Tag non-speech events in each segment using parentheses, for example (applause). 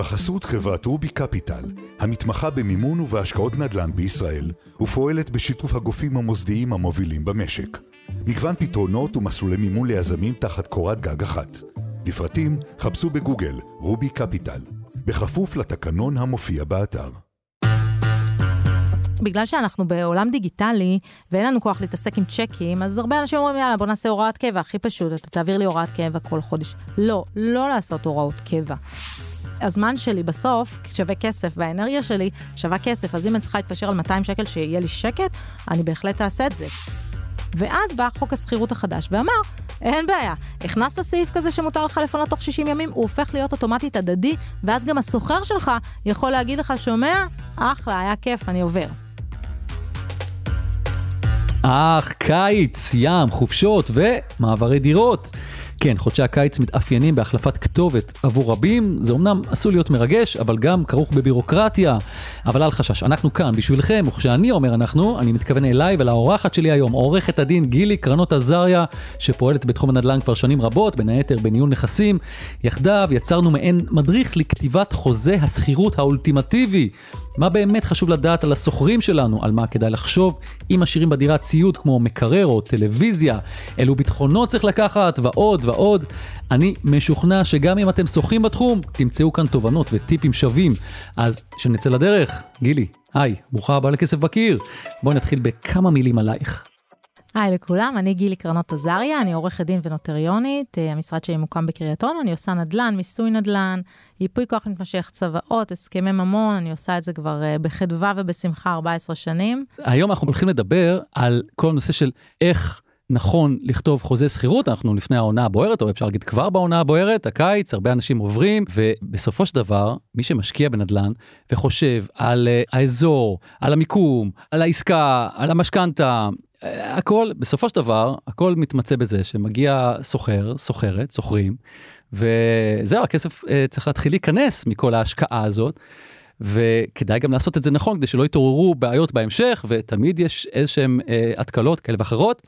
בחסות חברת רובי קפיטל, המתמחה במימון ובהשקעות נדל"ן בישראל, ופועלת בשיתוף הגופים המוסדיים המובילים במשק. מגוון פתרונות ומסלולי מימון ליזמים תחת קורת גג אחת. לפרטים חפשו בגוגל רובי קפיטל, בכפוף לתקנון המופיע באתר. בגלל שאנחנו בעולם דיגיטלי ואין לנו כוח להתעסק עם צ'קים, אז הרבה אנשים אומרים, יאללה, בוא נעשה הוראת קבע, הכי פשוט, אתה תעביר לי הוראת קבע כל חודש. לא, לא לעשות הוראות קבע. הזמן שלי בסוף שווה כסף, והאנרגיה שלי שווה כסף, אז אם אני צריכה להתפשר על 200 שקל שיהיה לי שקט, אני בהחלט אעשה את זה. ואז בא חוק השכירות החדש ואמר, אין בעיה, הכנסת סעיף כזה שמותר לך לפנות תוך 60 ימים, הוא הופך להיות אוטומטית הדדי, ואז גם הסוחר שלך יכול להגיד לך, שומע? אחלה, היה כיף, אני עובר. אך, קיץ, ים, חופשות ומעברי דירות. כן, חודשי הקיץ מתאפיינים בהחלפת כתובת עבור רבים, זה אמנם עשוי להיות מרגש, אבל גם כרוך בבירוקרטיה. אבל אל חשש, אנחנו כאן בשבילכם, וכשאני אומר אנחנו, אני מתכוון אליי ולאורחת שלי היום, עורכת הדין גילי קרנות עזריה, שפועלת בתחום הנדל"ן כבר שנים רבות, בין היתר בניהול נכסים. יחדיו יצרנו מעין מדריך לכתיבת חוזה השכירות האולטימטיבי. מה באמת חשוב לדעת על השוכרים שלנו, על מה כדאי לחשוב, אם משאירים בדירה ציוד כמו מקרר או טלוויזיה, אילו ביטחונות צריך לקחת ועוד ועוד. אני משוכנע שגם אם אתם שוחים בתחום, תמצאו כאן תובנות וטיפים שווים. אז שנצא לדרך, גילי, היי, ברוכה הבאה לכסף בקיר. בואי נתחיל בכמה מילים עלייך. היי לכולם, אני גילי קרנות עזריה, אני עורכת דין ונוטריונית, אה, המשרד שלי מוקם בקריית אונו, אני עושה נדל"ן, מיסוי נדל"ן, ייפוי כוח מתמשך, צוואות, הסכמי ממון, אני עושה את זה כבר אה, בחדווה ובשמחה 14 שנים. היום אנחנו הולכים לדבר על כל הנושא של איך נכון לכתוב חוזה שכירות, אנחנו לפני העונה הבוערת, או אפשר להגיד כבר בעונה הבוערת, הקיץ, הרבה אנשים עוברים, ובסופו של דבר, מי שמשקיע בנדל"ן וחושב על uh, האזור, על המיקום, על העסקה, על המשכנתה, הכל, בסופו של דבר, הכל מתמצא בזה שמגיע סוחר, סוחרת, סוחרים, וזהו, הכסף uh, צריך להתחיל להיכנס מכל ההשקעה הזאת. וכדאי גם לעשות את זה נכון כדי שלא יתעוררו בעיות בהמשך ותמיד יש איזשהם אה, התקלות כאלה ואחרות.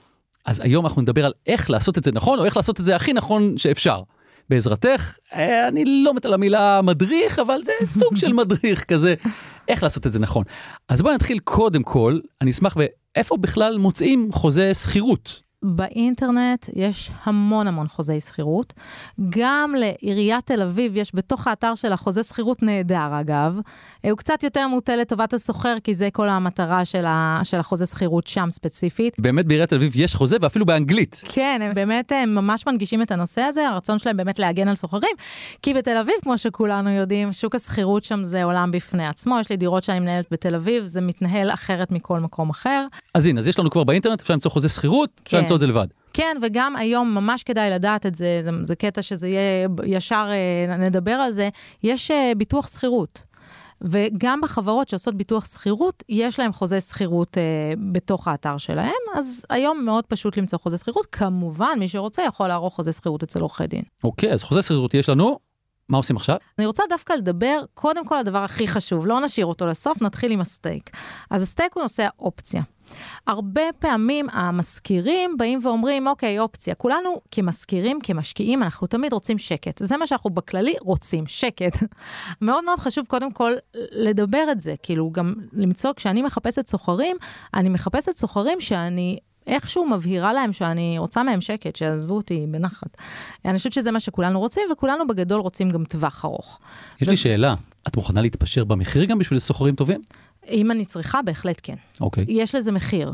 אז היום אנחנו נדבר על איך לעשות את זה נכון או איך לעשות את זה הכי נכון שאפשר. בעזרתך, אה, אני לא מת על המילה מדריך, אבל זה סוג של מדריך כזה, איך לעשות את זה נכון. אז בואי נתחיל קודם כל, אני אשמח ואיפה בכלל מוצאים חוזה שכירות. באינטרנט יש המון המון חוזי שכירות. גם לעיריית תל אביב יש בתוך האתר של החוזה שכירות נהדר, אגב. הוא קצת יותר מוטה לטובת הסוחר, כי זה כל המטרה של, ה, של החוזה שכירות שם ספציפית. באמת בעיריית תל אביב יש חוזה ואפילו באנגלית. כן, הם באמת הם ממש מנגישים את הנושא הזה, הרצון שלהם באמת להגן על סוחרים. כי בתל אביב, כמו שכולנו יודעים, שוק השכירות שם זה עולם בפני עצמו. יש לי דירות שאני מנהלת בתל אביב, זה מתנהל אחרת מכל מקום אחר. אז הנה, אז יש לנו כבר באינטרנט, אפשר למצוא חוזה שכירות, כן. למצוא את זה לבד. כן, וגם היום ממש כדאי לדעת את זה, זה, זה קטע שזה יהיה ישר אה, נדבר על זה, יש אה, ביטוח שכירות. וגם בחברות שעושות ביטוח שכירות, יש להם חוזה שכירות אה, בתוך האתר שלהם, אז היום מאוד פשוט למצוא חוזה שכירות. כמובן, מי שרוצה יכול לערוך חוזה שכירות אצל עורכי דין. אוקיי, אז חוזה שכירות יש לנו, מה עושים עכשיו? אני רוצה דווקא לדבר קודם כל הדבר הכי חשוב, לא נשאיר אותו לסוף, נתחיל עם הסטייק. אז הסטייק הוא נושא האופציה. הרבה פעמים המשכירים באים ואומרים, אוקיי, אופציה. כולנו כמשכירים, כמשקיעים, אנחנו תמיד רוצים שקט. זה מה שאנחנו בכללי רוצים, שקט. (laughs) מאוד מאוד חשוב קודם כל לדבר את זה, כאילו גם למצוא, כשאני מחפשת סוחרים, אני מחפשת סוחרים שאני איכשהו מבהירה להם שאני רוצה מהם שקט, שיעזבו אותי בנחת. אני חושבת שזה מה שכולנו רוצים, וכולנו בגדול רוצים גם טווח ארוך. יש לי שאלה, את מוכנה להתפשר במחיר גם בשביל סוחרים טובים? אם אני צריכה, בהחלט כן. אוקיי. יש לזה מחיר.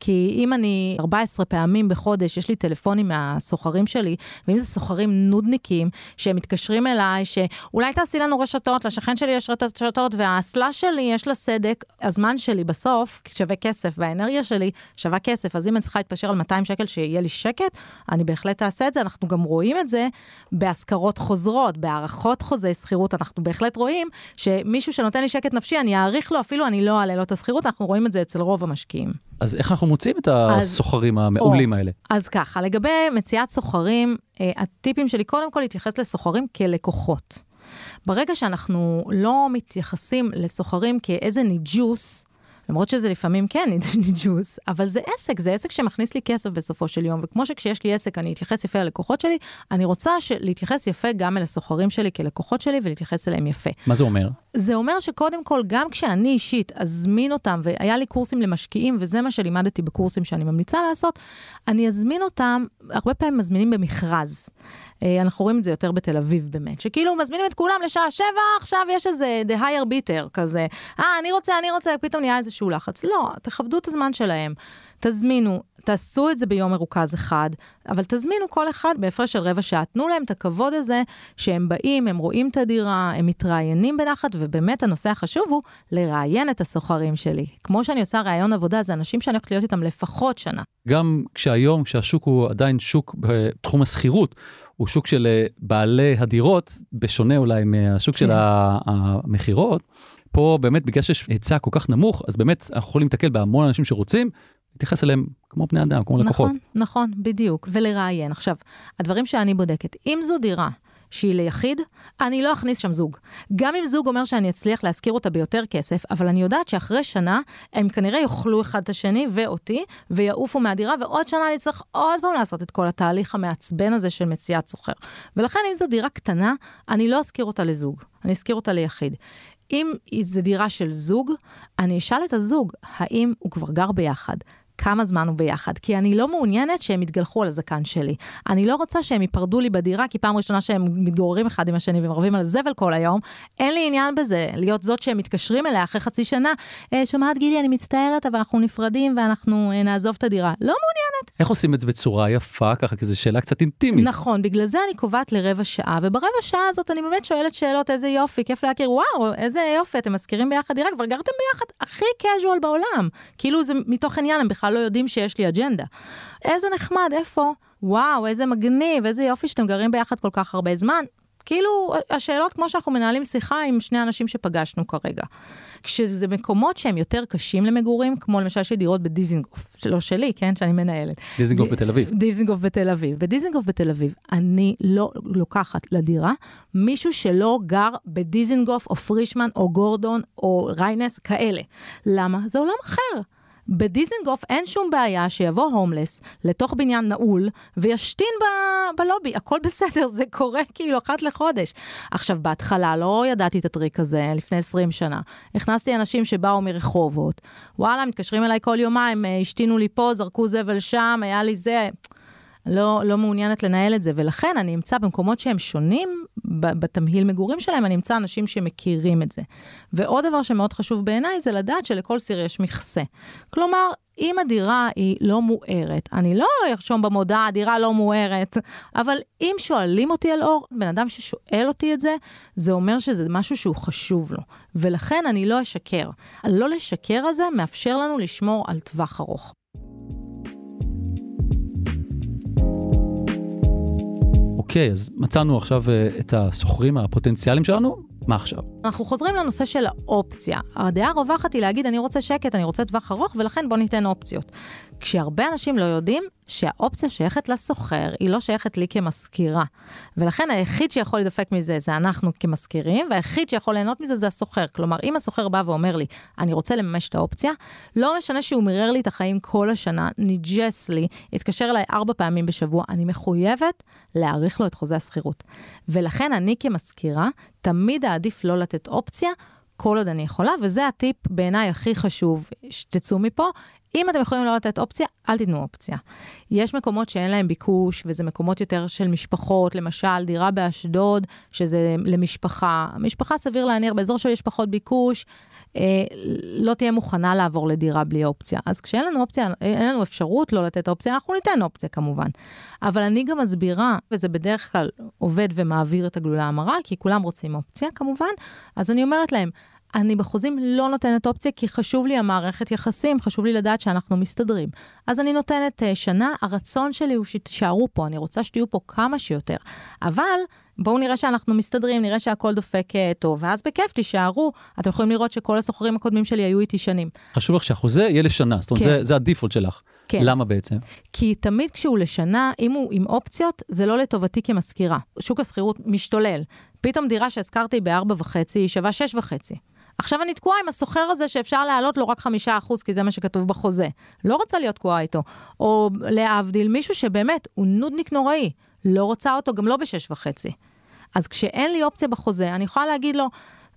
כי אם אני 14 פעמים בחודש, יש לי טלפונים מהסוחרים שלי, ואם זה סוחרים נודניקים, שהם מתקשרים אליי, שאולי תעשי לנו רשתות, לשכן שלי יש רשתות, והאסלה שלי יש לה סדק, הזמן שלי בסוף שווה כסף, והאנרגיה שלי שווה כסף, אז אם אני צריכה להתפשר על 200 שקל שיהיה לי שקט, אני בהחלט אעשה את זה. אנחנו גם רואים את זה בהשכרות חוזרות, בהערכות חוזי שכירות, אנחנו בהחלט רואים שמישהו שנותן לי שקט נפשי, אני אעריך לו, אפילו אני לא אעלה לו את השכירות, אנחנו רואים את זה אצל רוב המשקיעים. אז איך אנחנו מוצאים את הסוחרים המעולים או, האלה? אז ככה, לגבי מציאת סוחרים, אה, הטיפים שלי קודם כל להתייחס לסוחרים כלקוחות. ברגע שאנחנו לא מתייחסים לסוחרים כאיזה ניג'וס, למרות שזה לפעמים כן (laughs) ניג'וס, אבל זה עסק, זה עסק שמכניס לי כסף בסופו של יום, וכמו שכשיש לי עסק אני אתייחס יפה ללקוחות שלי, אני רוצה להתייחס יפה גם אל הסוחרים שלי כלקוחות שלי ולהתייחס אליהם יפה. מה זה אומר? זה אומר שקודם כל, גם כשאני אישית אזמין אותם, והיה לי קורסים למשקיעים, וזה מה שלימדתי בקורסים שאני ממליצה לעשות, אני אזמין אותם, הרבה פעמים מזמינים במכרז. אה, אנחנו רואים את זה יותר בתל אביב באמת, שכאילו מזמינים את כולם לשעה שבע, עכשיו יש איזה the higher bitter כזה, אה, אני רוצה, אני רוצה, פתאום נהיה איזשהו לחץ. לא, תכבדו את הזמן שלהם, תזמינו, תעשו את זה ביום מרוכז אחד, אבל תזמינו כל אחד בהפרש של רבע שעה. תנו להם את הכבוד הזה שהם באים, הם רואים את הדירה, הם מתראיינים בנחת, ובאמת הנושא החשוב הוא לראיין את הסוחרים שלי. כמו שאני עושה ראיון עבודה, זה אנשים שאני הולכת להיות איתם לפחות שנה. גם כשהיום, כשהשוק הוא עדיין שוק בתחום השכירות, הוא שוק של אה, בעלי הדירות, בשונה אולי מהשוק כן. של המכירות. פה באמת בגלל שיש היצע כל כך נמוך, אז באמת אנחנו יכולים להתקל בהמון אנשים שרוצים, להתייחס אליהם כמו בני אדם, כמו נכון, לקוחות. נכון, נכון, בדיוק, ולראיין. עכשיו, הדברים שאני בודקת, אם זו דירה שהיא ליחיד, אני לא אכניס שם זוג. גם אם זוג אומר שאני אצליח להשכיר אותה ביותר כסף, אבל אני יודעת שאחרי שנה הם כנראה יאכלו אחד את השני ואותי, ויעופו מהדירה, ועוד שנה אני צריך עוד פעם לעשות את כל התהליך המעצבן הזה של מציאת סוחר. ולכן אם זו דירה קטנה, אני לא אשכיר אותה לזוג, אני אשכיר אותה ליחיד. אם זו דירה של זוג, אני אשאל את הזוג, האם הוא כבר גר ביחד? כמה זמן הוא ביחד, כי אני לא מעוניינת שהם יתגלחו על הזקן שלי. אני לא רוצה שהם ייפרדו לי בדירה, כי פעם ראשונה שהם מתגוררים אחד עם השני ומרבים על זבל כל היום, אין לי עניין בזה, להיות זאת שהם מתקשרים אליה אחרי חצי שנה, אה, שומעת גילי, אני מצטערת, אבל אנחנו נפרדים ואנחנו אה, נעזוב את הדירה. לא מעוניינת. איך עושים את זה בצורה יפה, ככה, כי זו שאלה קצת אינטימית. נכון, בגלל זה אני קובעת לרבע שעה, וברבע שעה הזאת אני באמת שואלת שאלות, איזה יופי, כיף להכיר, וואו, איזה יופי, אתם מזכירים ביחד דירה, כבר גרתם ביחד, הכי casual בעולם. כאילו זה מתוך עניין, הם בכלל לא יודעים שיש לי אג'נדה. איזה נחמד, איפה? וואו, איזה מגניב, איזה יופי שאתם גרים ביחד כל כך הרבה זמן. כאילו, השאלות כמו שאנחנו מנהלים שיחה עם שני אנשים שפגשנו כרגע. כשזה מקומות שהם יותר קשים למגורים, כמו למשל יש לי דירות בדיזינגוף, שלא שלי, כן, שאני מנהלת. דיזינגוף ד... בתל אביב. דיזינגוף בתל אביב. בדיזינגוף בתל אביב, אני לא לוקחת לדירה מישהו שלא גר בדיזינגוף או פרישמן או גורדון או ריינס, כאלה. למה? זה עולם אחר. בדיזנגוף אין שום בעיה שיבוא הומלס לתוך בניין נעול וישתין ב- בלובי, הכל בסדר, זה קורה כאילו אחת לחודש. עכשיו, בהתחלה לא ידעתי את הטריק הזה, לפני 20 שנה. הכנסתי אנשים שבאו מרחובות, וואלה, מתקשרים אליי כל יומיים, אה, השתינו לי פה, זרקו זבל שם, היה לי זה. לא, לא מעוניינת לנהל את זה, ולכן אני אמצא במקומות שהם שונים בתמהיל מגורים שלהם, אני אמצא אנשים שמכירים את זה. ועוד דבר שמאוד חשוב בעיניי זה לדעת שלכל סיר יש מכסה. כלומר, אם הדירה היא לא מוארת, אני לא ארשום במודעה, הדירה לא מוארת, אבל אם שואלים אותי על אור, בן אדם ששואל אותי את זה, זה אומר שזה משהו שהוא חשוב לו. ולכן אני לא אשקר. הלא לשקר הזה מאפשר לנו לשמור על טווח ארוך. אוקיי, אז מצאנו עכשיו אה, את הסוחרים הפוטנציאליים שלנו, מה עכשיו? אנחנו חוזרים לנושא של האופציה. הדעה הרווחת היא להגיד, אני רוצה שקט, אני רוצה טווח ארוך, ולכן בוא ניתן אופציות. כשהרבה אנשים לא יודעים שהאופציה שייכת לסוחר, היא לא שייכת לי כמזכירה. ולכן היחיד שיכול לדפק מזה זה אנחנו כמזכירים, והיחיד שיכול ליהנות מזה זה הסוחר. כלומר, אם הסוחר בא ואומר לי, אני רוצה לממש את האופציה, לא משנה שהוא מירר לי את החיים כל השנה, ניג'ס לי, התקשר אליי ארבע פעמים בשבוע, אני מחויבת להאריך לו את חוזה השכירות. ולכן אני כמזכירה, תמיד אעדיף לא לתת אופציה. כל עוד אני יכולה, וזה הטיפ בעיניי הכי חשוב שתצאו מפה. אם אתם יכולים לא לתת אופציה, אל תיתנו אופציה. יש מקומות שאין להם ביקוש, וזה מקומות יותר של משפחות, למשל, דירה באשדוד, שזה למשפחה. משפחה, סביר להניח, באזור שיש פחות ביקוש, אה, לא תהיה מוכנה לעבור לדירה בלי אופציה. אז כשאין לנו אופציה, אין לנו אפשרות לא לתת אופציה, אנחנו ניתן אופציה כמובן. אבל אני גם מסבירה, וזה בדרך כלל עובד ומעביר את הגלולה המרה, כי כולם רוצים אופציה כמובן, אז אני אומרת להם, אני בחוזים לא נותנת אופציה, כי חשוב לי המערכת יחסים, חשוב לי לדעת שאנחנו מסתדרים. אז אני נותנת uh, שנה, הרצון שלי הוא שתישארו פה, אני רוצה שתהיו פה כמה שיותר. אבל בואו נראה שאנחנו מסתדרים, נראה שהכל דופק uh, טוב, ואז בכיף תישארו. אתם יכולים לראות שכל הסוחרים הקודמים שלי היו איתי שנים. חשוב לך שהחוזה יהיה לשנה, זאת אומרת, כן. זה, זה הדיפולט שלך. כן. למה בעצם? כי תמיד כשהוא לשנה, אם הוא עם אופציות, זה לא לטובתי כמזכירה. שוק השכירות משתולל. פתאום דירה שהזכרתי ב-4.5 היא שווה 6.5. עכשיו אני תקועה עם הסוחר הזה שאפשר להעלות לו רק חמישה אחוז, כי זה מה שכתוב בחוזה. לא רוצה להיות תקועה איתו. או להבדיל, מישהו שבאמת הוא נודניק נוראי, לא רוצה אותו גם לא בשש וחצי. אז כשאין לי אופציה בחוזה, אני יכולה להגיד לו,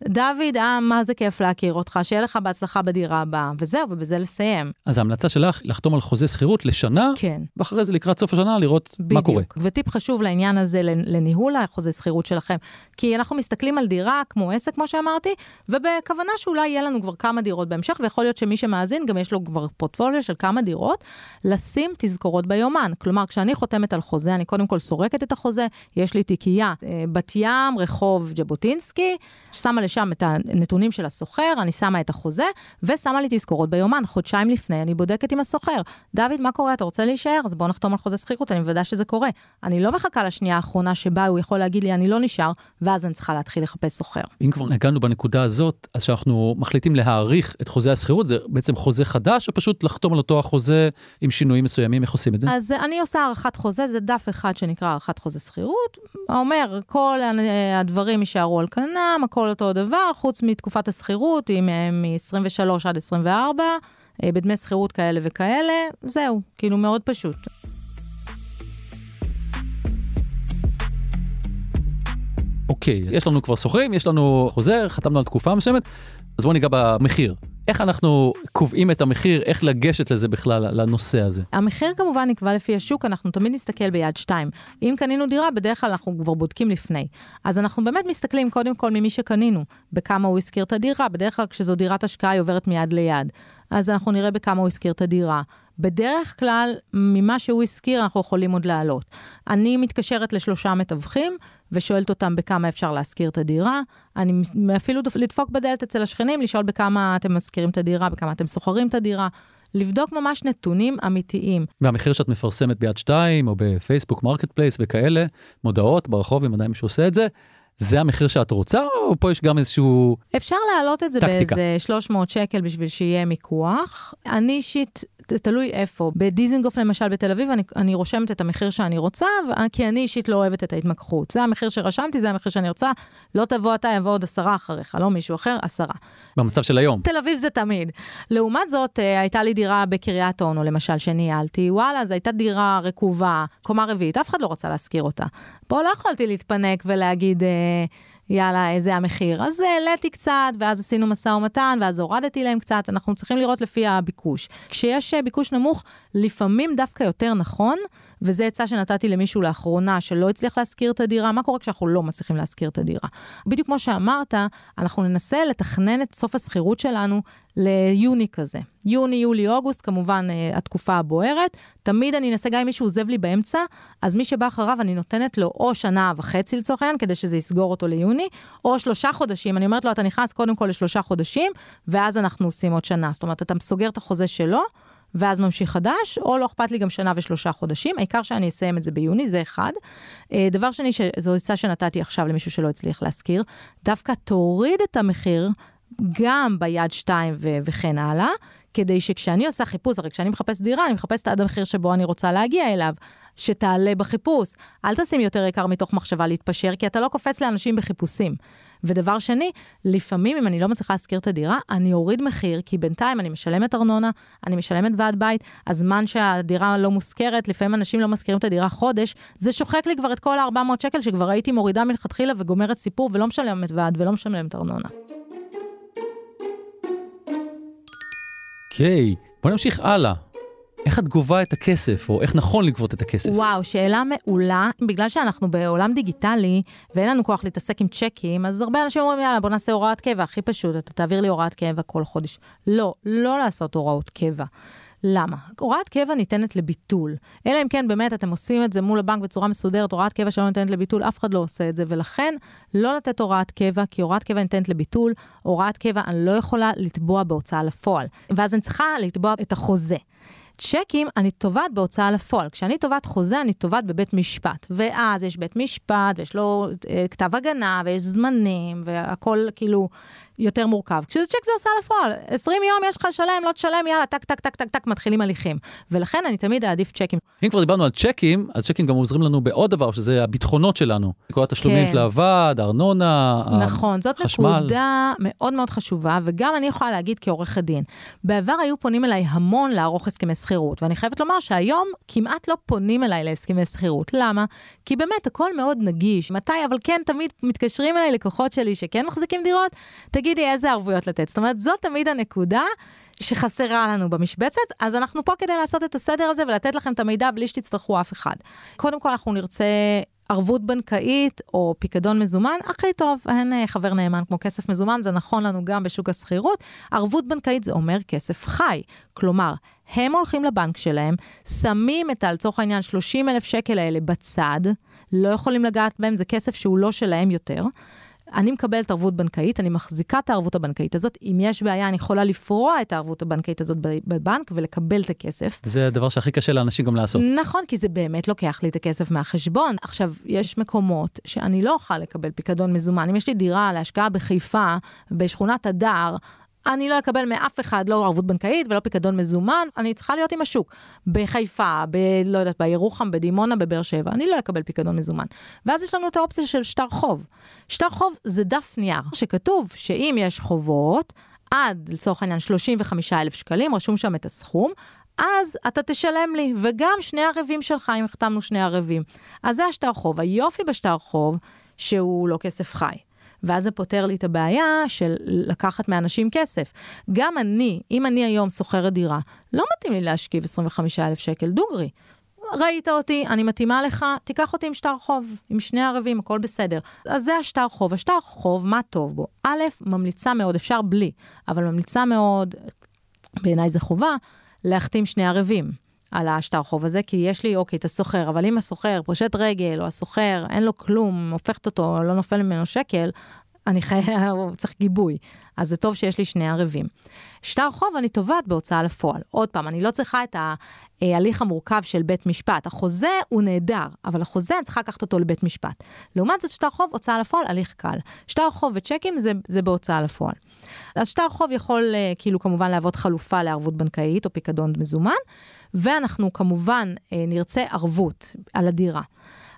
דוד, אה, מה זה כיף להכיר אותך, שיהיה לך בהצלחה בדירה הבאה, וזהו, ובזה לסיים. אז ההמלצה שלך לחתום על חוזה שכירות לשנה, כן. ואחרי זה לקראת סוף השנה לראות בדיוק. מה קורה. וטיפ חשוב לעניין הזה, לניהול החוזה שכירות שלכם, כי אנחנו מסתכלים על דירה כמו עסק, כמו שאמרתי, ובכוונה שאולי יהיה לנו כבר כמה דירות בהמשך, ויכול להיות שמי שמאזין, גם יש לו כבר פורטפוליו של כמה דירות, לשים תזכורות ביומן. כלומר, כשאני חותמת על חוזה, אני קודם כל סורקת את החוזה, יש לי תיקייה, אה, בת ים, רחוב ז'בוטינסקי, שמה לשם את הנתונים של הסוחר, אני שמה את החוזה, ושמה לי תזכורות ביומן. חודשיים לפני אני בודקת עם הסוחר, דוד, מה קורה? אתה רוצה להישאר? אז בוא נחתום על חוזה שכירות, אני מוודא שזה קורה. אני לא מחכה לשנייה האחרונה שבה הוא יכול להגיד לי, אני לא נשאר, ואז אני צריכה להתחיל לחפש סוחר. אם כבר נגענו בנקודה הזאת, אז שאנחנו מחליטים להאריך את חוזה השכירות, זה בעצם חוזה חדש, או פשוט לחתום על אותו החוזה עם שינויים מסוימים? איך עושים את זה? אז אני עושה הארכת חוזה, זה דף אחד שנקרא הארכת חוזה שכירות. אומר, כל הדברים יישארו על כנם, הכל אותו דבר, חוץ מתקופת השכירות, היא מ-23 עד 24, אה, בדמי שכירות כאלה וכאלה, זהו, כאילו מאוד פשוט. אוקיי, יש לנו כבר שוכרים, יש לנו חוזר, חתמנו על תקופה מסוימת, אז בואו ניגע במחיר. איך אנחנו קובעים את המחיר, איך לגשת לזה בכלל, לנושא הזה? המחיר כמובן נקבע לפי השוק, אנחנו תמיד נסתכל ביד שתיים. אם קנינו דירה, בדרך כלל אנחנו כבר בודקים לפני. אז אנחנו באמת מסתכלים קודם כל ממי שקנינו, בכמה הוא השכיר את הדירה, בדרך כלל כשזו דירת השקעה היא עוברת מיד ליד. אז אנחנו נראה בכמה הוא השכיר את הדירה. בדרך כלל, ממה שהוא השכיר, אנחנו יכולים עוד לעלות. אני מתקשרת לשלושה מתווכים, ושואלת אותם בכמה אפשר להשכיר את הדירה. אני אפילו לדפוק בדלת אצל השכנים, לשאול בכמה אתם משכירים את הדירה, בכמה אתם שוכרים את הדירה. לבדוק ממש נתונים אמיתיים. והמחיר שאת מפרסמת ביד שתיים, או בפייסבוק Marketplace וכאלה, מודעות ברחוב, אם עדיין מישהו עושה את זה, זה המחיר שאת רוצה, או פה יש גם איזשהו אפשר להעלות את זה טקטיקה. באיזה 300 שקל בשביל שיהיה מיקוח. אני אישית תלוי איפה. בדיזינגוף למשל בתל אביב, אני, אני רושמת את המחיר שאני רוצה, כי אני אישית לא אוהבת את ההתמקחות. זה המחיר שרשמתי, זה המחיר שאני רוצה. לא תבוא אתה, יבוא עוד עשרה אחריך, לא מישהו אחר, עשרה. במצב של היום. תל אביב זה תמיד. לעומת זאת, אה, הייתה לי דירה בקריית אונו, למשל, שניהלתי, וואלה, זו הייתה דירה רקובה, קומה רביעית, אף אחד לא רצה להשכיר אותה. פה לא יכולתי להתפנק ולהגיד... אה, יאללה, איזה המחיר. אז העליתי קצת, ואז עשינו משא ומתן, ואז הורדתי להם קצת, אנחנו צריכים לראות לפי הביקוש. כשיש אה, ביקוש נמוך, לפעמים דווקא יותר נכון, וזה עצה שנתתי למישהו לאחרונה, שלא הצליח להשכיר את הדירה, מה קורה כשאנחנו לא מצליחים להשכיר את הדירה? בדיוק כמו שאמרת, אנחנו ננסה לתכנן את סוף השכירות שלנו ליוני כזה. יוני, יולי, אוגוסט, כמובן אה, התקופה הבוערת. תמיד אני אנסה, גם אם מישהו עוזב לי באמצע, אז מי שבא אחריו, אני נותנת לו או שנה וחצי לצורך העניין, כדי שזה יסגור אותו ליוני, או שלושה חודשים. אני אומרת לו, אתה נכנס קודם כל לשלושה חודשים, ואז אנחנו עושים עוד שנה. זאת אומרת, אתה סוגר את החוזה שלו, ואז ממשיך חדש, או לא אכפת לי גם שנה ושלושה חודשים, העיקר שאני אסיים את זה ביוני, זה אחד. אה, דבר שני, זו עצה שנתתי עכשיו למישהו שלא הצליח להשכיר, דווקא תוריד את המחיר גם ביד שתיים ו- וכן הלאה, כדי שכשאני עושה חיפוש, הרי כשאני מחפש דירה, אני מחפשת עד המחיר שבו אני רוצה להגיע אליו, שתעלה בחיפוש. אל תשים יותר יקר מתוך מחשבה להתפשר, כי אתה לא קופץ לאנשים בחיפושים. ודבר שני, לפעמים אם אני לא מצליחה להשכיר את הדירה, אני אוריד מחיר, כי בינתיים אני משלמת ארנונה, אני משלמת ועד בית, הזמן שהדירה לא מושכרת, לפעמים אנשים לא משכירים את הדירה חודש, זה שוחק לי כבר את כל ה-400 שקל שכבר הייתי מורידה מלכתחילה וגומרת סיפור ולא משלמת ועד ולא משלמת ארנונה. אוקיי, okay, בוא נמשיך הלאה. איך את גובה את הכסף, או איך נכון לגבות את הכסף? וואו, שאלה מעולה. בגלל שאנחנו בעולם דיגיטלי, ואין לנו כוח להתעסק עם צ'קים, אז הרבה אנשים אומרים, יאללה, בוא נעשה הוראת קבע, הכי פשוט, אתה תעביר לי הוראת קבע כל חודש. לא, לא לעשות הוראות קבע. למה? הוראת קבע ניתנת לביטול. אלא אם כן באמת אתם עושים את זה מול הבנק בצורה מסודרת, הוראת קבע שלא ניתנת לביטול, אף אחד לא עושה את זה, ולכן לא לתת הוראת קבע, כי הוראת קבע ניתנת לביטול, הוראת קבע אני לא יכולה לתבוע בהוצאה לפועל. ואז אני צריכה לתבוע את החוזה. צ'קים אני תובעת בהוצאה לפועל. כשאני תובעת חוזה, אני תובעת בבית משפט. ואז יש בית משפט, ויש לו אה, כתב הגנה, ויש זמנים, והכל כאילו, יותר מורכב. כשזה צ'ק זה הוצאה לפועל, 20 יום יש לך לשלם, לא תשלם, יאללה, טק, טק, טק, טק, טק, מתחילים הליכים. ולכן אני תמיד אעדיף צ'קים. אם כבר דיברנו על צ'קים, אז צ'קים גם עוזרים לנו בעוד דבר, שזה הביטחונות שלנו. כל התשלומים כן. של הוועד, הארנונה, נכון, זאת החשמל. נקודה מאוד מאוד חשובה, וגם אני יכולה להגיד כעורכת דין. בעבר היו פונים אליי המון לערוך הסכמי שכירות, ואני חייבת לומר שהיום כמעט לא פונים אליי להסכמי שכירות. למה? כי באמת הכל מאוד נגיש. מתי, אבל כן, תמיד מתקשרים אליי לקוחות שלי שכן מחזיקים דירות, תגידי איזה ערבויות לתת. זאת אומרת, זאת תמיד הנקודה. שחסרה לנו במשבצת, אז אנחנו פה כדי לעשות את הסדר הזה ולתת לכם את המידע בלי שתצטרכו אף אחד. קודם כל אנחנו נרצה ערבות בנקאית או פיקדון מזומן, הכי טוב, אין אה, חבר נאמן כמו כסף מזומן, זה נכון לנו גם בשוק השכירות. ערבות בנקאית זה אומר כסף חי, כלומר, הם הולכים לבנק שלהם, שמים את, לצורך העניין, 30 אלף שקל האלה בצד, לא יכולים לגעת בהם, זה כסף שהוא לא שלהם יותר. אני מקבלת ערבות בנקאית, אני מחזיקה את הערבות הבנקאית הזאת. אם יש בעיה, אני יכולה לפרוע את הערבות הבנקאית הזאת בבנק ולקבל את הכסף. זה הדבר שהכי קשה לאנשים גם לעשות. נכון, כי זה באמת לוקח לי את הכסף מהחשבון. עכשיו, יש מקומות שאני לא אוכל לקבל פיקדון מזומן. אם יש לי דירה להשקעה בחיפה, בשכונת הדר, אני לא אקבל מאף אחד, לא ערבות בנקאית ולא פיקדון מזומן, אני צריכה להיות עם השוק. בחיפה, ב... לא יודעת, בירוחם, בדימונה, בבאר שבע, אני לא אקבל פיקדון מזומן. ואז יש לנו את האופציה של שטר חוב. שטר חוב זה דף נייר, שכתוב שאם יש חובות, עד לצורך העניין 35,000 שקלים, רשום שם את הסכום, אז אתה תשלם לי, וגם שני ערבים שלך, אם החתמנו שני ערבים. אז זה השטר חוב. היופי בשטר חוב, שהוא לא כסף חי. ואז זה פותר לי את הבעיה של לקחת מאנשים כסף. גם אני, אם אני היום שוכרת דירה, לא מתאים לי להשכיב 25,000 שקל דוגרי. ראית אותי, אני מתאימה לך, תיקח אותי עם שטר חוב, עם שני ערבים, הכל בסדר. אז זה השטר חוב. השטר חוב, מה טוב בו? א', ממליצה מאוד, אפשר בלי, אבל ממליצה מאוד, בעיניי זה חובה, להחתים שני ערבים. על השטר חוב הזה, כי יש לי, אוקיי, את הסוחר, אבל אם הסוחר פושט רגל, או הסוחר, אין לו כלום, הופכת אותו, לא נופל ממנו שקל, אני חייב, (laughs) צריך גיבוי. אז זה טוב שיש לי שני ערבים. שטר חוב אני תובעת בהוצאה לפועל. עוד פעם, אני לא צריכה את ההליך המורכב של בית משפט. החוזה הוא נהדר, אבל החוזה אני צריכה לקחת אותו לבית משפט. לעומת זאת, שטר חוב, הוצאה לפועל, הליך קל. שטר חוב וצ'קים זה, זה בהוצאה לפועל. אז שטר חוב יכול, אה, כאילו, כמובן להוות חלופה לערבות בנקאית או פיקדון מזומן, ואנחנו כמובן אה, נרצה ערבות על הדירה.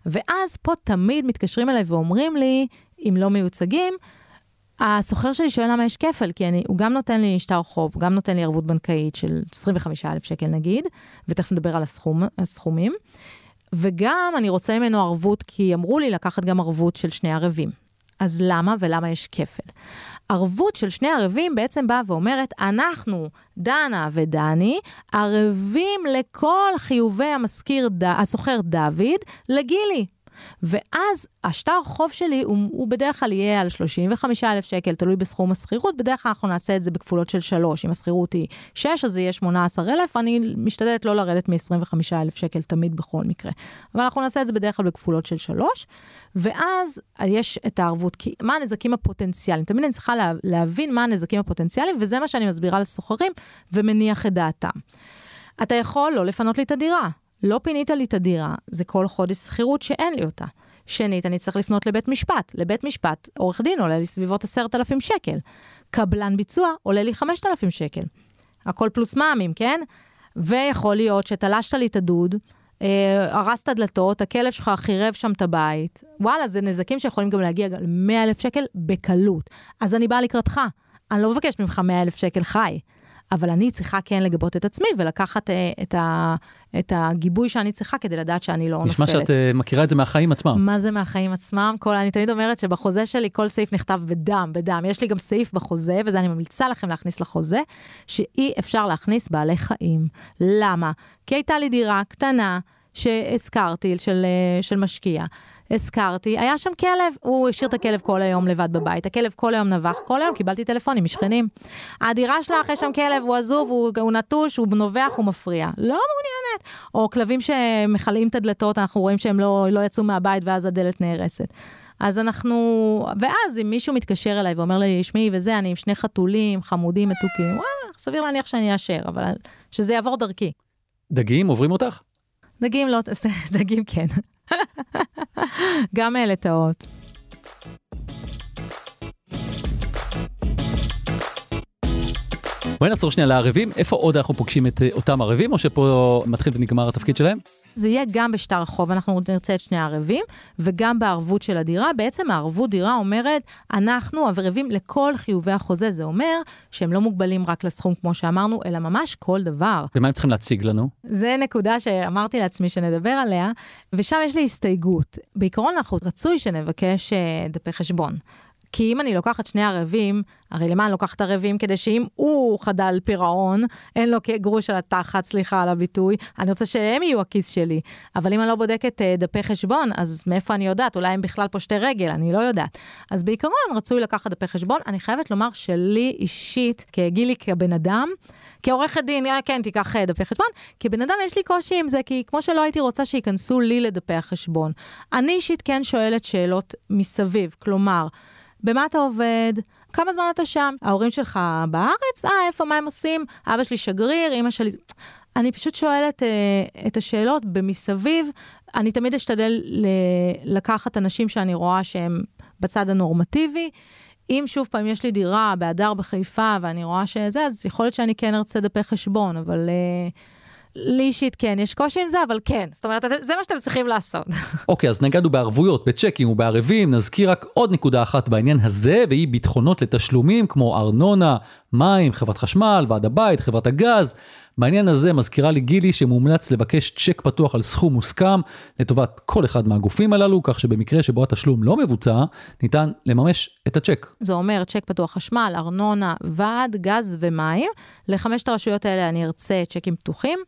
ואז פה תמיד מתקשרים אליי ואומרים לי, אם לא מיוצגים, הסוחר שלי שואל למה יש כפל, כי אני, הוא גם נותן לי שטר חוב, גם נותן לי ערבות בנקאית של 25,000 שקל נגיד, ותכף נדבר על הסכום, הסכומים, וגם אני רוצה ממנו ערבות, כי אמרו לי לקחת גם ערבות של שני ערבים. אז למה ולמה יש כפל? ערבות של שני ערבים בעצם באה ואומרת, אנחנו, דנה ודני, ערבים לכל חיובי המשכיר, ד... הסוחר דוד, לגילי. ואז השטר חוב שלי הוא, הוא בדרך כלל יהיה על 35,000 שקל, תלוי בסכום השכירות, בדרך כלל אנחנו נעשה את זה בכפולות של 3, אם השכירות היא 6 אז זה יהיה 18,000, אני משתדלת לא לרדת מ-25,000 שקל תמיד בכל מקרה. אבל אנחנו נעשה את זה בדרך כלל בכפולות של 3, ואז יש את הערבות, כי מה הנזקים הפוטנציאליים? תמיד אני צריכה לה, להבין מה הנזקים הפוטנציאליים, וזה מה שאני מסבירה לסוחרים ומניח את דעתם. אתה יכול לא לפנות לי את הדירה. לא פינית לי את הדירה, זה כל חודש שכירות שאין לי אותה. שנית, אני צריך לפנות לבית משפט. לבית משפט, עורך דין עולה לי סביבות עשרת אלפים שקל. קבלן ביצוע עולה לי חמשת אלפים שקל. הכל פלוס מע"מים, כן? ויכול להיות שתלשת לי את הדוד, אה, הרסת דלתות, הכלב שלך חירב שם את הבית. וואלה, זה נזקים שיכולים גם להגיע ל-100 אלף שקל בקלות. אז אני באה לקראתך. אני לא מבקשת ממך 100 אלף שקל חי. אבל אני צריכה כן לגבות את עצמי ולקחת אה, את, ה, את הגיבוי שאני צריכה כדי לדעת שאני לא נשמע נופלת. שאת אה, מכירה את זה מהחיים עצמם. מה זה מהחיים עצמם? כל, אני תמיד אומרת שבחוזה שלי כל סעיף נכתב בדם, בדם. יש לי גם סעיף בחוזה, וזה אני ממליצה לכם להכניס לחוזה, שאי אפשר להכניס בעלי חיים. למה? כי הייתה לי דירה קטנה שהזכרתי של, אה, של משקיע. הזכרתי, היה שם כלב, הוא השאיר את הכלב כל היום לבד בבית, הכלב כל היום נבח, כל היום קיבלתי טלפונים משכנים. הדירה שלך, יש שם כלב, הוא עזוב, הוא, הוא נטוש, הוא נובח, הוא מפריע. לא מעוניינת. או כלבים שמכלים את הדלתות, אנחנו רואים שהם לא, לא יצאו מהבית ואז הדלת נהרסת. אז אנחנו, ואז אם מישהו מתקשר אליי ואומר לי, שמעי וזה, אני עם שני חתולים, חמודים, מתוקים, וואלה, סביר להניח שאני אאשר, אבל שזה יעבור דרכי. דגים עוברים אותך? דגים לא, (laughs) דגים כן. (laughs) גם לטעות. בואי נעצור שנייה לערבים, איפה עוד אנחנו פוגשים את אה, אותם ערבים, או שפה מתחיל ונגמר התפקיד שלהם? זה יהיה גם בשטר החוב, אנחנו נרצה את שני הערבים, וגם בערבות של הדירה. בעצם הערבות דירה אומרת, אנחנו ערבים לכל חיובי החוזה. זה אומר שהם לא מוגבלים רק לסכום, כמו שאמרנו, אלא ממש כל דבר. ומה הם צריכים להציג לנו? זה נקודה שאמרתי לעצמי שנדבר עליה, ושם יש לי הסתייגות. בעיקרון אנחנו רצוי שנבקש אה, דפי חשבון. כי אם אני לוקחת שני ערבים, הרי למה אני לוקחת ערבים? כדי שאם הוא חדל פירעון, אין לו גרוש על התחת, סליחה על הביטוי, אני רוצה שהם יהיו הכיס שלי. אבל אם אני לא בודקת uh, דפי חשבון, אז מאיפה אני יודעת? אולי הם בכלל פושטי רגל, אני לא יודעת. אז בעיקרון רצוי לקחת דפי חשבון. אני חייבת לומר שלי אישית, כגילי כבן אדם, כעורכת דין, אה, כן, תיקח אה, דפי חשבון. כבן אדם יש לי קושי עם זה, כי כמו שלא הייתי רוצה שייכנסו לי לדפי החשבון. אני אישית כן שואלת שאלות מסביב, כלומר, במה אתה עובד? כמה זמן אתה שם? ההורים שלך בארץ? אה, איפה, מה הם עושים? אבא שלי שגריר, אמא שלי... אני פשוט שואלת אה, את השאלות במסביב. אני תמיד אשתדל ל- לקחת אנשים שאני רואה שהם בצד הנורמטיבי. אם שוב פעם יש לי דירה בהדר בחיפה ואני רואה שזה, אז יכול להיות שאני כן ארצה דפי חשבון, אבל... אה, לי אישית כן, יש קושי עם זה, אבל כן. זאת אומרת, זה מה שאתם צריכים לעשות. (laughs) אוקיי, okay, אז נגענו בערבויות, בצ'קים ובערבים, נזכיר רק עוד נקודה אחת בעניין הזה, והיא ביטחונות לתשלומים כמו ארנונה, מים, חברת חשמל, ועד הבית, חברת הגז. בעניין הזה מזכירה לי גילי שמומלץ לבקש צ'ק פתוח על סכום מוסכם לטובת כל אחד מהגופים הללו, כך שבמקרה שבו התשלום לא מבוצע, ניתן לממש את הצ'ק. זה אומר צ'ק פתוח חשמל, ארנונה, ועד, גז ומים. לחמשת הרשויות האלה אני ארצה צ'קים פתוחים.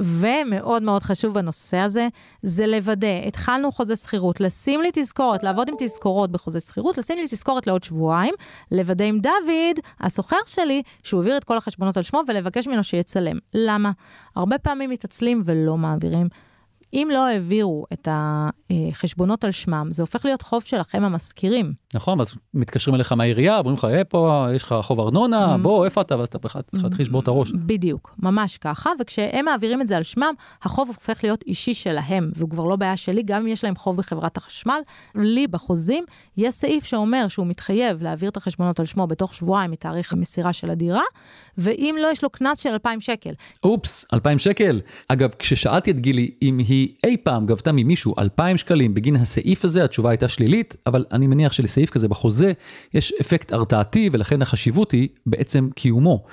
ומאוד מאוד חשוב בנושא הזה, זה לוודא, התחלנו חוזה שכירות, לשים לי תזכורת, לעבוד עם תזכורות בחוזה שכירות, לשים לי תזכורת לעוד שבועיים, לוודא עם דוד, הסוחר שלי, שהוא העביר את כל החשבונות על שמו, ולבקש ממנו שיצלם. למה? הרבה פעמים מתעצלים ולא מעבירים. אם לא העבירו את החשבונות על שמם, זה הופך להיות חוב שלכם המשכירים. נכון, אז מתקשרים אליך מהעירייה, אומרים לך, אה, פה יש לך חוב ארנונה, mm-hmm. בוא, איפה אתה? ואז אתה בכלל צריך להתחיל לשבור את הראש. בדיוק, ממש ככה, וכשהם מעבירים את זה על שמם, החוב הופך להיות אישי שלהם, והוא כבר לא בעיה שלי, גם אם יש להם חוב בחברת החשמל. לי בחוזים יש סעיף שאומר שהוא מתחייב להעביר את החשבונות על שמו בתוך שבועיים מתאריך המסירה של הדירה, ואם לא, יש לו קנס של 2,000 שקל. אופס, 2,000 שקל. אגב, כששאלתי את גילי אם היא אי פעם גבתה ממישהו 2,000 שקלים בגין הסעיף הזה, התשובה הייתה שלילית, אבל אני מניח שלסעיף כזה בחוזה יש אפקט הרתעתי, ולכן החשיבות היא בעצם קיומו.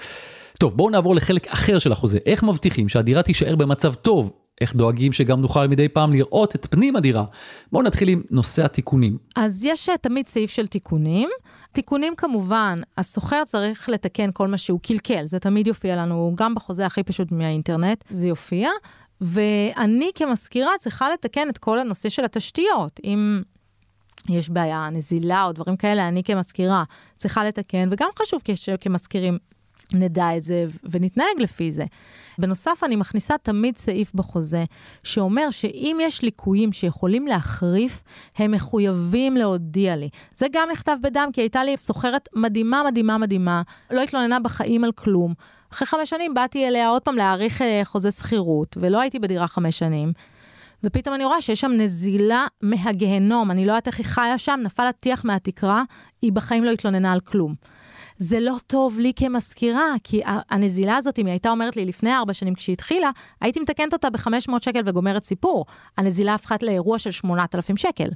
טוב, בואו נעבור לחלק אחר של החוזה. איך מבטיחים שהדירה תישאר במצב טוב? איך דואגים שגם נוכל מדי פעם לראות את פנים הדירה? בואו נתחיל עם נושא התיקונים. אז יש אה, תמיד סעיף של תיקונים. תיקונים כמובן, הסוחר צריך לתקן כל מה שהוא קלקל, זה תמיד יופיע לנו, גם בחוזה הכי פשוט מהאינטרנט, זה יופיע. ואני כמזכירה צריכה לתקן את כל הנושא של התשתיות. אם יש בעיה, נזילה או דברים כאלה, אני כמזכירה צריכה לתקן, וגם חשוב כמזכירים נדע את זה ונתנהג לפי זה. בנוסף, אני מכניסה תמיד סעיף בחוזה שאומר שאם יש ליקויים שיכולים להחריף, הם מחויבים להודיע לי. זה גם נכתב בדם, כי הייתה לי סוחרת מדהימה, מדהימה, מדהימה, לא התלוננה בחיים על כלום. אחרי חמש שנים באתי אליה עוד פעם להאריך אה, חוזה שכירות, ולא הייתי בדירה חמש שנים. ופתאום אני רואה שיש שם נזילה מהגהנום, אני לא יודעת איך היא חיה שם, נפל הטיח מהתקרה, היא בחיים לא התלוננה על כלום. זה לא טוב לי כמזכירה, כי הנזילה הזאת, אם היא הייתה אומרת לי לפני ארבע שנים כשהיא התחילה, הייתי מתקנת אותה ב-500 שקל וגומרת סיפור. הנזילה הפכה לאירוע של 8,000 שקל.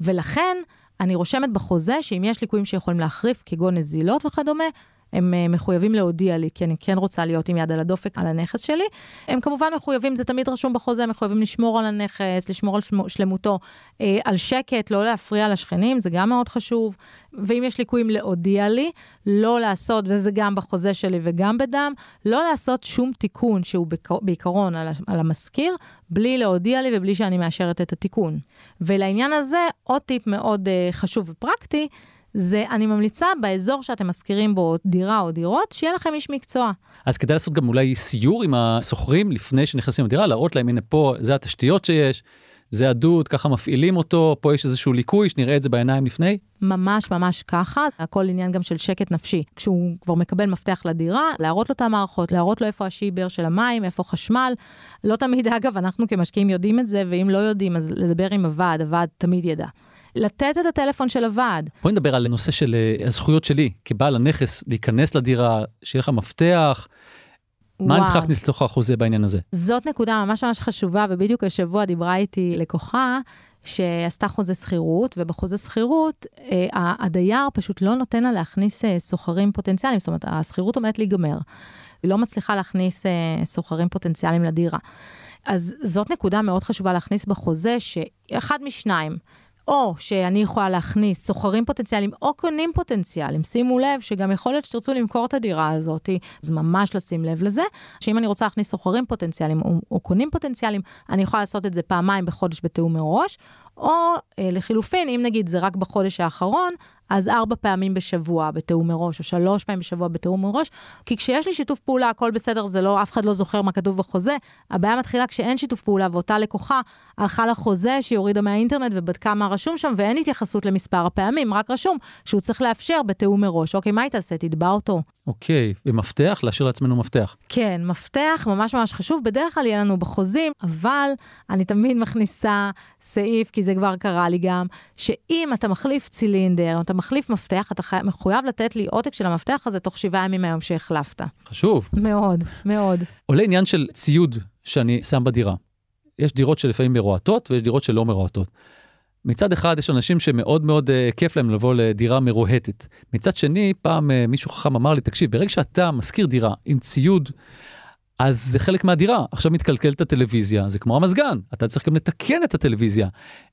ולכן, אני רושמת בחוזה שאם יש ליקויים שיכולים להחריף, כגון נזילות וכדומה, הם אה, מחויבים להודיע לי, כי אני כן רוצה להיות עם יד על הדופק על הנכס שלי. הם כמובן מחויבים, זה תמיד רשום בחוזה, הם מחויבים לשמור על הנכס, לשמור על שלמותו, אה, על שקט, לא להפריע לשכנים, זה גם מאוד חשוב. ואם יש ליקויים, להודיע לי, לא לעשות, וזה גם בחוזה שלי וגם בדם, לא לעשות שום תיקון שהוא בעיקרון על, המזכיר, בלי להודיע לי ובלי שאני מאשרת את התיקון. ולעניין הזה, עוד טיפ מאוד uh, חשוב ופרקטי, זה אני ממליצה באזור שאתם משכירים בו דירה או דירות, שיהיה לכם איש מקצוע. אז כדאי לעשות גם אולי סיור עם השוכרים לפני שנכנסים לדירה, להראות להם הנה פה, זה התשתיות שיש. זה הדוד, ככה מפעילים אותו, פה יש איזשהו ליקוי, שנראה את זה בעיניים לפני? ממש ממש ככה, הכל עניין גם של שקט נפשי. כשהוא כבר מקבל מפתח לדירה, להראות לו את המערכות, להראות לו איפה השיבר של המים, איפה חשמל. לא תמיד, (laughs) אגב, אנחנו כמשקיעים יודעים את זה, ואם לא יודעים, אז לדבר עם הוועד, הוועד תמיד ידע. לתת את הטלפון של הוועד. בואי נדבר על הנושא של אה, הזכויות שלי כבעל הנכס, להיכנס לדירה, שיהיה לך מפתח. מה אני צריך להכניס לתוך החוזה בעניין הזה? זאת נקודה ממש ממש חשובה, ובדיוק השבוע דיברה איתי לקוחה שעשתה חוזה שכירות, ובחוזה שכירות אה, הדייר פשוט לא נותן לה להכניס אה, סוחרים פוטנציאליים, זאת אומרת, השכירות עומדת להיגמר. היא לא מצליחה להכניס אה, סוחרים פוטנציאליים לדירה. אז זאת נקודה מאוד חשובה להכניס בחוזה, שאחד משניים, או שאני יכולה להכניס סוחרים פוטנציאליים או קונים פוטנציאליים. שימו לב שגם יכול להיות שתרצו למכור את הדירה הזאת, אז ממש לשים לב לזה, שאם אני רוצה להכניס סוחרים פוטנציאליים או, או קונים פוטנציאליים, אני יכולה לעשות את זה פעמיים בחודש בתיאום מראש, או אה, לחילופין, אם נגיד זה רק בחודש האחרון, אז ארבע פעמים בשבוע בתיאום מראש, או שלוש פעמים בשבוע בתיאום מראש, כי כשיש לי שיתוף פעולה, הכל בסדר, זה לא, אף אחד לא זוכר מה כתוב בחוזה. הבעיה מתחילה כשאין שיתוף פעולה, ואותה לקוחה הלכה לחוזה שהיא הורידה מהאינטרנט ובדקה מה רשום שם, ואין התייחסות למספר הפעמים, רק רשום שהוא צריך לאפשר בתיאום מראש. אוקיי, מה היא תעשה? תתבע אותו. אוקיי, ומפתח? להשאיר לעצמנו מפתח. כן, מפתח ממש ממש חשוב. בדרך כלל יהיה לנו בחוזים, אבל אני תמיד מכניסה סעיף, כי זה כבר קרה לי גם, שאם אתה מחליף צילינדר, אתה מחליף מפתח, אתה חי... מחויב לתת לי עותק של המפתח הזה תוך שבעה ימים מהיום שהחלפת. חשוב. מאוד, מאוד. עולה עניין של ציוד שאני שם בדירה. יש דירות שלפעמים מרועטות ויש דירות שלא מרועטות. מצד אחד יש אנשים שמאוד מאוד uh, כיף להם לבוא לדירה מרוהטת. מצד שני, פעם uh, מישהו חכם אמר לי, תקשיב, ברגע שאתה משכיר דירה עם ציוד אז זה חלק מהדירה. עכשיו מתקלקלת הטלוויזיה, זה כמו המזגן, אתה צריך גם לתקן את הטלוויזיה.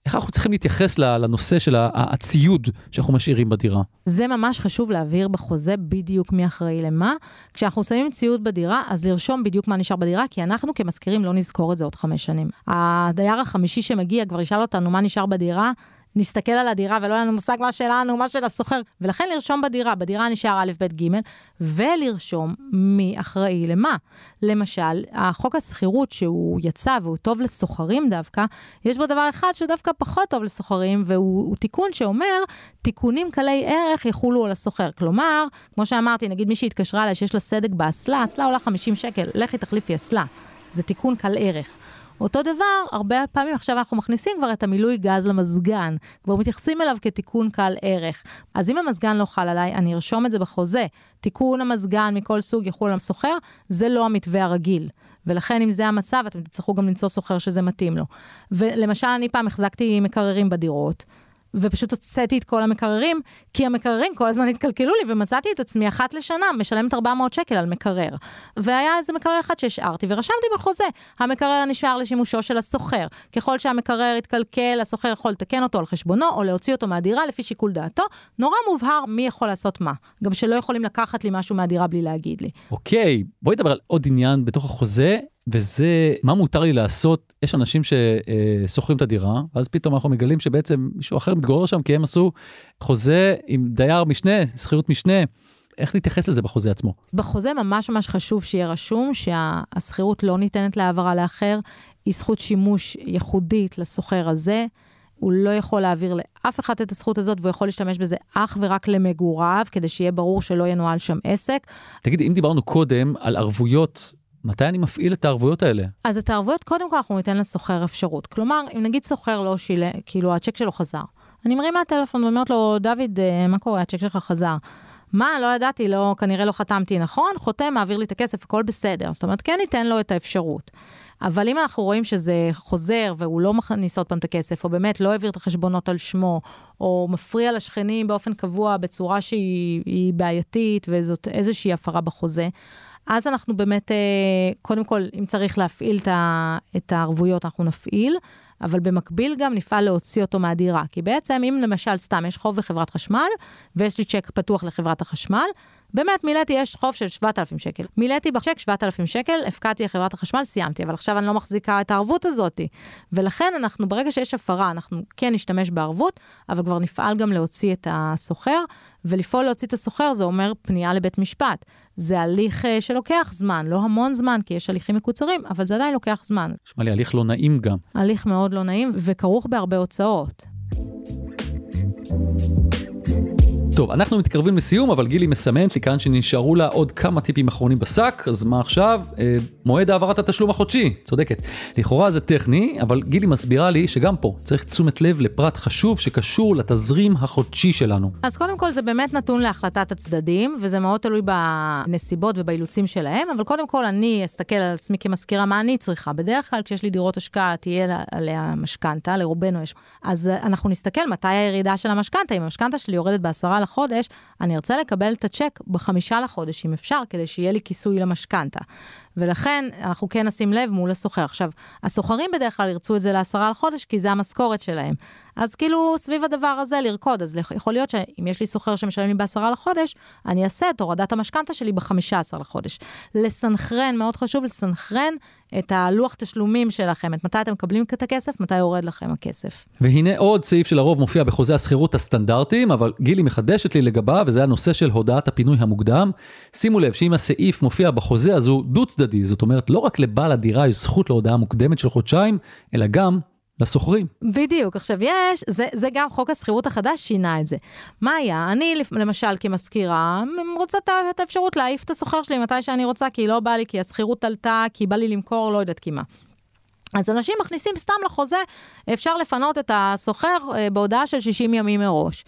איך אנחנו צריכים להתייחס לנושא של הציוד שאנחנו משאירים בדירה? זה ממש חשוב להבהיר בחוזה בדיוק מי אחראי למה. כשאנחנו שמים ציוד בדירה, אז לרשום בדיוק מה נשאר בדירה, כי אנחנו כמזכירים לא נזכור את זה עוד חמש שנים. הדייר החמישי שמגיע כבר ישאל אותנו מה נשאר בדירה, נסתכל על הדירה ולא יהיה לנו מושג מה שלנו, מה של הסוחר, ולכן לרשום בדירה, בדירה נשאר א', ב', ג', ולרשום מי אחראי למה. למשל, החוק השכירות שהוא יצא והוא טוב לסוחרים דווקא, יש בו דבר אחד שהוא דווקא פחות טוב לסוחרים, והוא תיקון שאומר, תיקונים קלי ערך יחולו על הסוחר. כלומר, כמו שאמרתי, נגיד מי שהתקשרה אליי שיש לה סדק באסלה, אסלה עולה 50 שקל, לכי תחליפי אסלה. זה תיקון קל ערך. אותו דבר, הרבה פעמים עכשיו אנחנו מכניסים כבר את המילוי גז למזגן, כבר מתייחסים אליו כתיקון קל ערך. אז אם המזגן לא חל עליי, אני ארשום את זה בחוזה. תיקון המזגן מכל סוג יחול על הסוחר, זה לא המתווה הרגיל. ולכן אם זה המצב, אתם תצטרכו גם למצוא סוחר שזה מתאים לו. ולמשל, אני פעם החזקתי מקררים בדירות. ופשוט הוצאתי את כל המקררים, כי המקררים כל הזמן התקלקלו לי, ומצאתי את עצמי אחת לשנה משלמת 400 שקל על מקרר. והיה איזה מקרר אחד שהשארתי, ורשמתי בחוזה, המקרר נשאר לשימושו של הסוחר. ככל שהמקרר יתקלקל, הסוחר יכול לתקן אותו על חשבונו, או להוציא אותו מהדירה לפי שיקול דעתו. נורא מובהר מי יכול לעשות מה. גם שלא יכולים לקחת לי משהו מהדירה בלי להגיד לי. אוקיי, בואי נדבר על עוד עניין בתוך החוזה. וזה מה מותר לי לעשות יש אנשים ששוכרים את הדירה ואז פתאום אנחנו מגלים שבעצם מישהו אחר מתגורר שם כי הם עשו חוזה עם דייר משנה שכירות משנה. איך להתייחס לזה בחוזה עצמו? בחוזה ממש ממש חשוב שיהיה רשום שהשכירות לא ניתנת להעברה לאחר, היא זכות שימוש ייחודית לסוחר הזה. הוא לא יכול להעביר לאף אחד את הזכות הזאת, והוא יכול להשתמש בזה אך ורק למגוריו, כדי שיהיה ברור שלא ינוהל שם עסק. תגידי, אם דיברנו קודם על ערבויות מתי אני מפעיל את הערבויות האלה? אז את הערבויות, קודם כל אנחנו ניתן לשוכר אפשרות. כלומר, אם נגיד שוכר לא שילם, כאילו הצ'ק שלו חזר. אני מרימה טלפון ואומרת לו, דוד, אה, מה קורה, הצ'ק שלך חזר. מה, לא ידעתי, לא, כנראה לא חתמתי נכון, חותם, מעביר לי את הכסף, הכל בסדר. זאת אומרת, כן ניתן לו את האפשרות. אבל אם אנחנו רואים שזה חוזר והוא לא מכניס עוד פעם את הכסף, או באמת לא העביר את החשבונות על שמו, או מפריע לשכנים באופן קבוע בצורה שהיא בעייתית, וזאת איזושהי הפרה בחוזה, אז אנחנו באמת, אה, קודם כל, אם צריך להפעיל את הערבויות, אנחנו נפעיל, אבל במקביל גם נפעל להוציא אותו מהדירה. כי בעצם, אם למשל, סתם יש חוב בחברת חשמל, ויש לי צ'ק פתוח לחברת החשמל, באמת מילאתי, יש חוב של 7,000 שקל. מילאתי בצ'ק 7,000 שקל, הפקדתי לחברת החשמל, סיימתי, אבל עכשיו אני לא מחזיקה את הערבות הזאת. ולכן אנחנו, ברגע שיש הפרה, אנחנו כן נשתמש בערבות, אבל כבר נפעל גם להוציא את הסוחר, ולפעול להוציא את הסוחר זה אומר פנייה לבית משפט. זה הליך uh, שלוקח זמן, לא המון זמן, כי יש הליכים מקוצרים, אבל זה עדיין לוקח זמן. נשמע לי הליך לא נעים גם. הליך מאוד לא נעים וכרוך בהרבה הוצאות. טוב, אנחנו מתקרבים לסיום, אבל גילי מסמנת לי כאן שנשארו לה עוד כמה טיפים אחרונים בשק, אז מה עכשיו? אה, מועד העברת התשלום החודשי, צודקת. לכאורה זה טכני, אבל גילי מסבירה לי שגם פה צריך תשומת לב לפרט חשוב שקשור לתזרים החודשי שלנו. אז קודם כל זה באמת נתון להחלטת הצדדים, וזה מאוד תלוי בנסיבות ובאילוצים שלהם, אבל קודם כל אני אסתכל על עצמי כמזכירה מה אני צריכה. בדרך כלל כשיש לי דירות השקעה תהיה עליה משכנתה, לרובנו יש. אז אנחנו נסתכל מתי הירידה של המשכנתה, אם המשכנתה שלי יורדת בעשרה לחודש, אני ארצה לקבל את הצ'ק בחמישה לחודש, אם אפשר, כדי שיהיה לי כיסוי למשכנתה. ולכן אנחנו כן נשים לב מול הסוחר. עכשיו, הסוחרים בדרך כלל ירצו את זה לעשרה לחודש, כי זה המשכורת שלהם. אז כאילו, סביב הדבר הזה לרקוד. אז יכול להיות שאם יש לי סוחר שמשלם לי בעשרה לחודש, אני אעשה את הורדת המשכנתה שלי בחמישה עשר לחודש. לסנכרן, מאוד חשוב לסנכרן את הלוח תשלומים שלכם, את מתי אתם מקבלים את הכסף, מתי יורד לכם הכסף. והנה עוד סעיף שלרוב מופיע בחוזה השכירות הסטנדרטיים, אבל גילי מחדשת לי לגביו, וזה הנושא של הודעת הפינוי המוקדם. שימו לב שאם הסעיף מופיע בחוזה, אז הוא דו צדדי, זאת אומרת, לא רק לבעל הדירה יש זכות להודעה מוקדמת של חודשיים, אלא גם לשוכרים. בדיוק. עכשיו, יש, זה, זה גם חוק השכירות החדש שינה את זה. מה היה? אני, למשל, כמזכירה, רוצה את האפשרות להעיף את השוכר שלי מתי שאני רוצה, כי לא בא לי, כי השכירות עלתה, כי בא לי למכור, לא יודעת כי מה. אז אנשים מכניסים סתם לחוזה, אפשר לפנות את השוכר אה, בהודעה של 60 ימים מראש.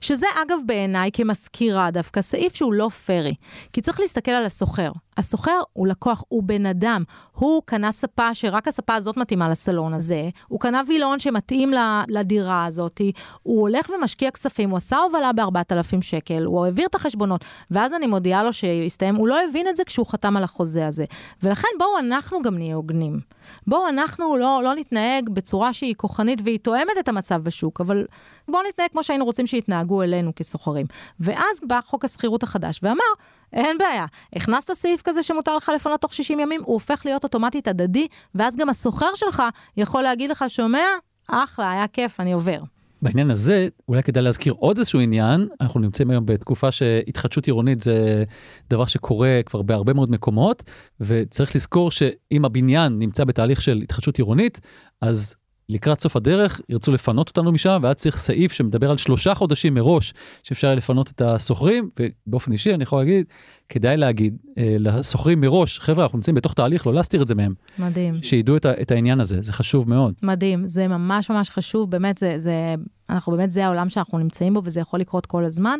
שזה אגב בעיניי כמזכירה דווקא סעיף שהוא לא פרי, כי צריך להסתכל על השוכר. השוכר הוא לקוח, הוא בן אדם. הוא קנה ספה שרק הספה הזאת מתאימה לסלון הזה, הוא קנה וילון שמתאים לדירה הזאת, הוא הולך ומשקיע כספים, הוא עשה הובלה ב-4,000 שקל, הוא העביר את החשבונות, ואז אני מודיעה לו שהסתיים, הוא לא הבין את זה כשהוא חתם על החוזה הזה. ולכן בואו אנחנו גם נהיה הוגנים. בואו אנחנו לא, לא נתנהג בצורה שהיא כוחנית והיא תואמת את המצב בשוק, אבל בואו נתנהג כמו שהיינו רוצים שיתנהגו אלינו כסוחרים. ואז בא חוק השכירות החדש ואמר, אין בעיה, הכנסת סעיף כזה שמותר לך לפנות תוך 60 ימים, הוא הופך להיות אוטומטית הדדי, ואז גם הסוחר שלך יכול להגיד לך, שומע? אחלה, היה כיף, אני עובר. בעניין הזה, אולי כדאי להזכיר עוד איזשהו עניין, אנחנו נמצאים היום בתקופה שהתחדשות עירונית זה דבר שקורה כבר בהרבה מאוד מקומות, וצריך לזכור שאם הבניין נמצא בתהליך של התחדשות עירונית, אז לקראת סוף הדרך ירצו לפנות אותנו משם, ואז צריך סעיף שמדבר על שלושה חודשים מראש שאפשר לפנות את השוכרים, ובאופן אישי אני יכול להגיד, כדאי להגיד אה, לשוכרים מראש, חבר'ה, אנחנו נמצאים בתוך תהליך, לא להסתיר את זה מהם. מדהים. שידעו את, את העניין הזה, זה חשוב מאוד. מדהים, זה ממש ממש חשוב, באמת, זה, זה, אנחנו באמת, זה העולם שאנחנו נמצאים בו, וזה יכול לקרות כל הזמן.